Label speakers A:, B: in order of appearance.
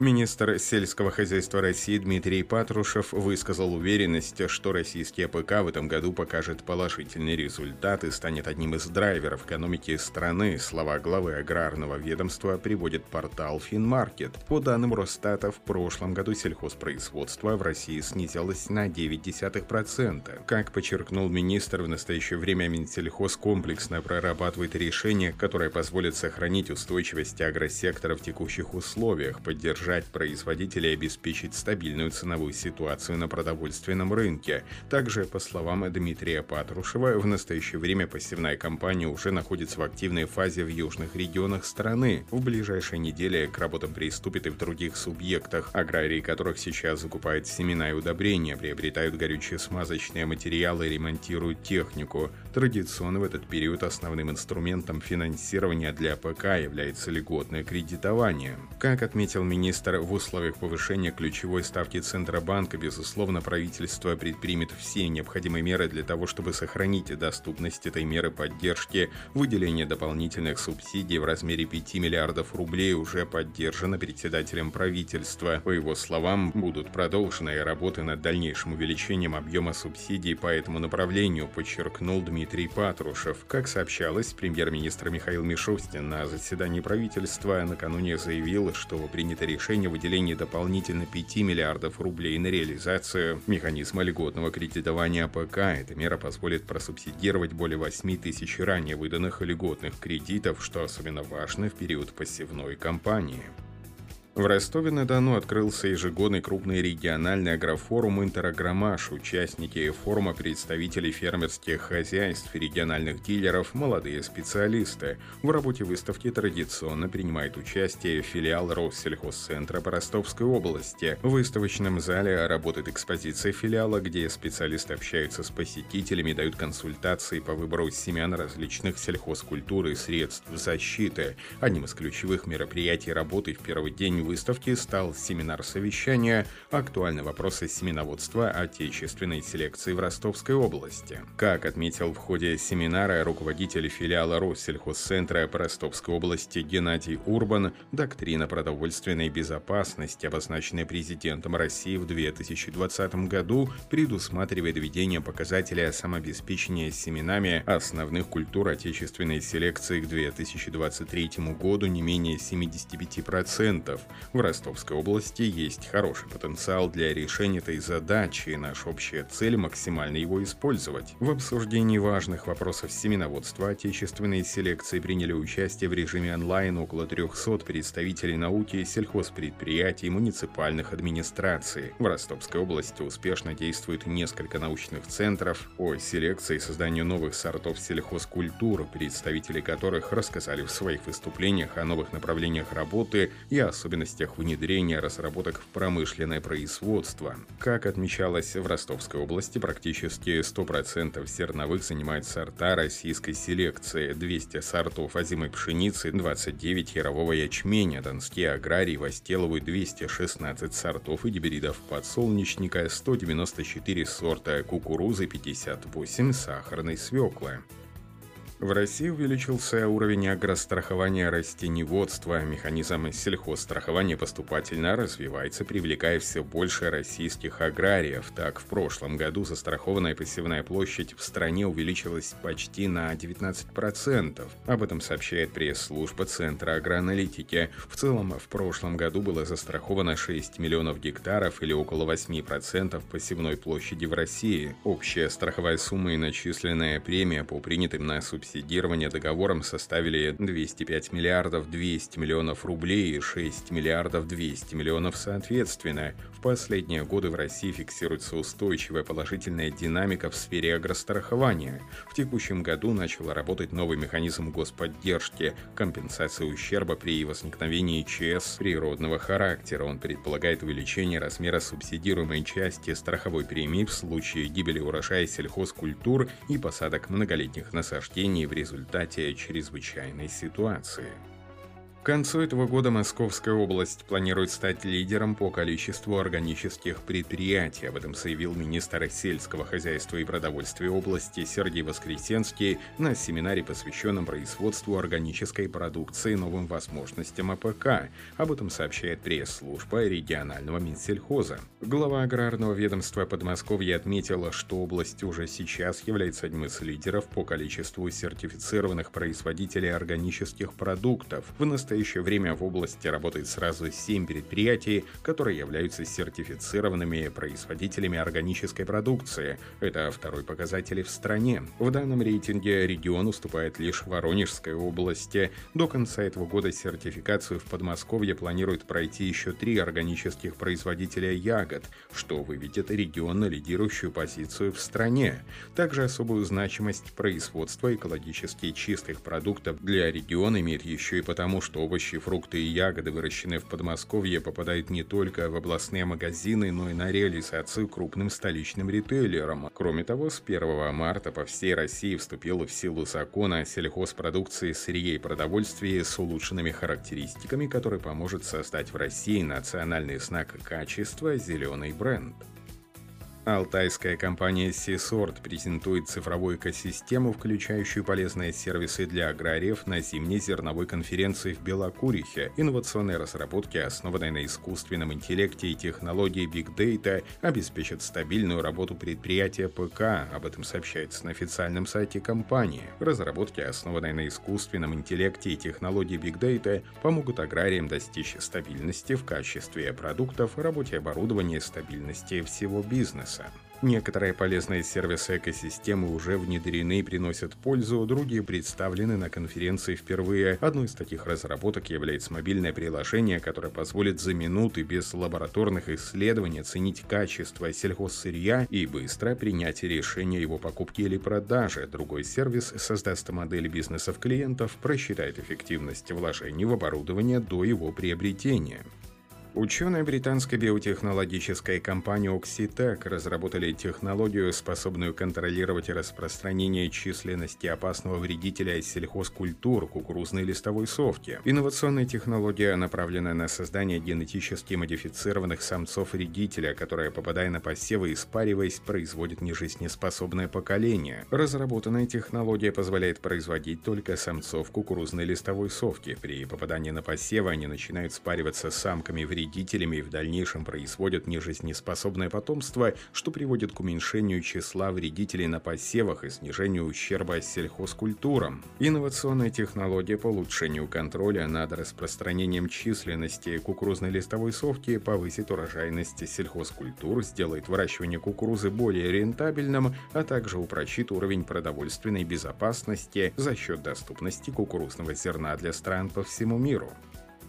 A: Министр сельского хозяйства России Дмитрий Патрушев высказал уверенность, что российский АПК в этом году покажет положительный результат и станет одним из драйверов экономики страны. Слова главы аграрного ведомства приводит портал Финмаркет. По данным Росстата, в прошлом году сельхозпроизводство в России снизилось на 0,9%. Как подчеркнул министр, в настоящее время Минсельхоз комплексно прорабатывает решения, которые позволят сохранить устойчивость агросектора в текущих условиях, поддержать поддержать производителей и обеспечить стабильную ценовую ситуацию на продовольственном рынке. Также, по словам Дмитрия Патрушева, в настоящее время посевная кампания уже находится в активной фазе в южных регионах страны. В ближайшие недели к работам приступит и в других субъектах, аграрии которых сейчас закупают семена и удобрения, приобретают горючие смазочные материалы и ремонтируют технику. Традиционно в этот период основным инструментом финансирования для ПК является льготное кредитование. Как отметил министр инвестор в условиях повышения ключевой ставки Центробанка, безусловно, правительство предпримет все необходимые меры для того, чтобы сохранить доступность этой меры поддержки. Выделение дополнительных субсидий в размере 5 миллиардов рублей уже поддержано председателем правительства. По его словам, будут продолжены работы над дальнейшим увеличением объема субсидий по этому направлению, подчеркнул Дмитрий Патрушев. Как сообщалось, премьер-министр Михаил Мишустин на заседании правительства накануне заявил, что принято решение решение о выделении дополнительно 5 миллиардов рублей на реализацию механизма льготного кредитования АПК. Эта мера позволит просубсидировать более 8 тысяч ранее выданных льготных кредитов, что особенно важно в период посевной кампании. В Ростове-на-Дону открылся ежегодный крупный региональный агрофорум «Интерагромаш». Участники форума – представители фермерских хозяйств, региональных дилеров, молодые специалисты. В работе выставки традиционно принимает участие филиал Россельхозцентра по Ростовской области. В выставочном зале работает экспозиция филиала, где специалисты общаются с посетителями, дают консультации по выбору семян различных сельхозкультур и средств защиты. Одним из ключевых мероприятий работы в первый день выставки стал семинар совещания «Актуальные вопросы семеноводства отечественной селекции в Ростовской области». Как отметил в ходе семинара руководитель филиала Россельхозцентра по Ростовской области Геннадий Урбан, доктрина продовольственной безопасности, обозначенная президентом России в 2020 году, предусматривает введение показателя самообеспечения семенами основных культур отечественной селекции к 2023 году не менее 75%, в Ростовской области есть хороший потенциал для решения этой задачи, и наша общая цель – максимально его использовать. В обсуждении важных вопросов семеноводства отечественной селекции приняли участие в режиме онлайн около 300 представителей науки, сельхозпредприятий, муниципальных администраций. В Ростовской области успешно действует несколько научных центров по селекции и созданию новых сортов сельхозкультур, представители которых рассказали в своих выступлениях о новых направлениях работы и особенностях особенностях внедрения разработок в промышленное производство. Как отмечалось в Ростовской области, практически 100% зерновых занимают сорта российской селекции, 200 сортов озимой пшеницы, 29 ярового ячменя, донские аграрии возделывают 216 сортов и гибридов подсолнечника, 194 сорта кукурузы, 58 сахарной свеклы. В России увеличился уровень агрострахования растеневодства. Механизм сельхозстрахования поступательно развивается, привлекая все больше российских аграриев. Так, в прошлом году застрахованная посевная площадь в стране увеличилась почти на 19%. Об этом сообщает пресс-служба Центра агроаналитики. В целом, в прошлом году было застраховано 6 миллионов гектаров или около 8% посевной площади в России. Общая страховая сумма и начисленная премия по принятым на субсидии субсидирования договором составили 205 миллиардов 200 миллионов рублей и 6 миллиардов 200 миллионов соответственно. В последние годы в России фиксируется устойчивая положительная динамика в сфере агрострахования. В текущем году начал работать новый механизм господдержки – компенсации ущерба при возникновении ЧС природного характера. Он предполагает увеличение размера субсидируемой части страховой премии в случае гибели урожая сельхозкультур и посадок многолетних насаждений в результате чрезвычайной ситуации. К концу этого года Московская область планирует стать лидером по количеству органических предприятий. Об этом заявил министр сельского хозяйства и продовольствия области Сергей Воскресенский на семинаре, посвященном производству органической продукции и новым возможностям АПК. Об этом сообщает пресс-служба регионального Минсельхоза. Глава аграрного ведомства Подмосковья отметила, что область уже сейчас является одним из лидеров по количеству сертифицированных производителей органических продуктов. В настоящее время в области работает сразу 7 предприятий, которые являются сертифицированными производителями органической продукции. Это второй показатель в стране. В данном рейтинге регион уступает лишь Воронежской области. До конца этого года сертификацию в Подмосковье планирует пройти еще три органических производителя ягод, что выведет регион на лидирующую позицию в стране. Также особую значимость производства экологически чистых продуктов для региона имеет еще и потому, что овощи, фрукты и ягоды, выращенные в Подмосковье, попадают не только в областные магазины, но и на реализацию крупным столичным ритейлерам. Кроме того, с 1 марта по всей России вступил в силу закон о сельхозпродукции, сырье и продовольствии с улучшенными характеристиками, который поможет создать в России национальный знак качества «Зеленый бренд». Алтайская компания Seasort презентует цифровую экосистему, включающую полезные сервисы для аграриев на зимней зерновой конференции в Белокурихе. Инновационные разработки, основанные на искусственном интеллекте и технологии Big Data, обеспечат стабильную работу предприятия ПК. Об этом сообщается на официальном сайте компании. Разработки, основанные на искусственном интеллекте и технологии Big Data, помогут аграриям достичь стабильности в качестве продуктов, работе оборудования стабильности всего бизнеса. Некоторые полезные сервисы экосистемы уже внедрены и приносят пользу, другие представлены на конференции впервые. Одной из таких разработок является мобильное приложение, которое позволит за минуты без лабораторных исследований оценить качество сельхозсырья и быстро принять решение его покупки или продажи. Другой сервис создаст модель бизнесов клиентов, просчитает эффективность вложений в оборудование до его приобретения. Ученые британской биотехнологической компании Oxitec разработали технологию, способную контролировать распространение численности опасного вредителя сельхозкультур кукурузной листовой совки. Инновационная технология направлена на создание генетически модифицированных самцов вредителя, которые, попадая на посевы и спариваясь, производят нежизнеспособное поколение. Разработанная технология позволяет производить только самцов кукурузной листовой совки. При попадании на посевы они начинают спариваться самками вредителя вредителями и в дальнейшем производят нежизнеспособное потомство, что приводит к уменьшению числа вредителей на посевах и снижению ущерба сельхозкультурам. Инновационная технология по улучшению контроля над распространением численности кукурузной листовой совки повысит урожайность сельхозкультур, сделает выращивание кукурузы более рентабельным, а также упрочит уровень продовольственной безопасности за счет доступности кукурузного зерна для стран по всему миру.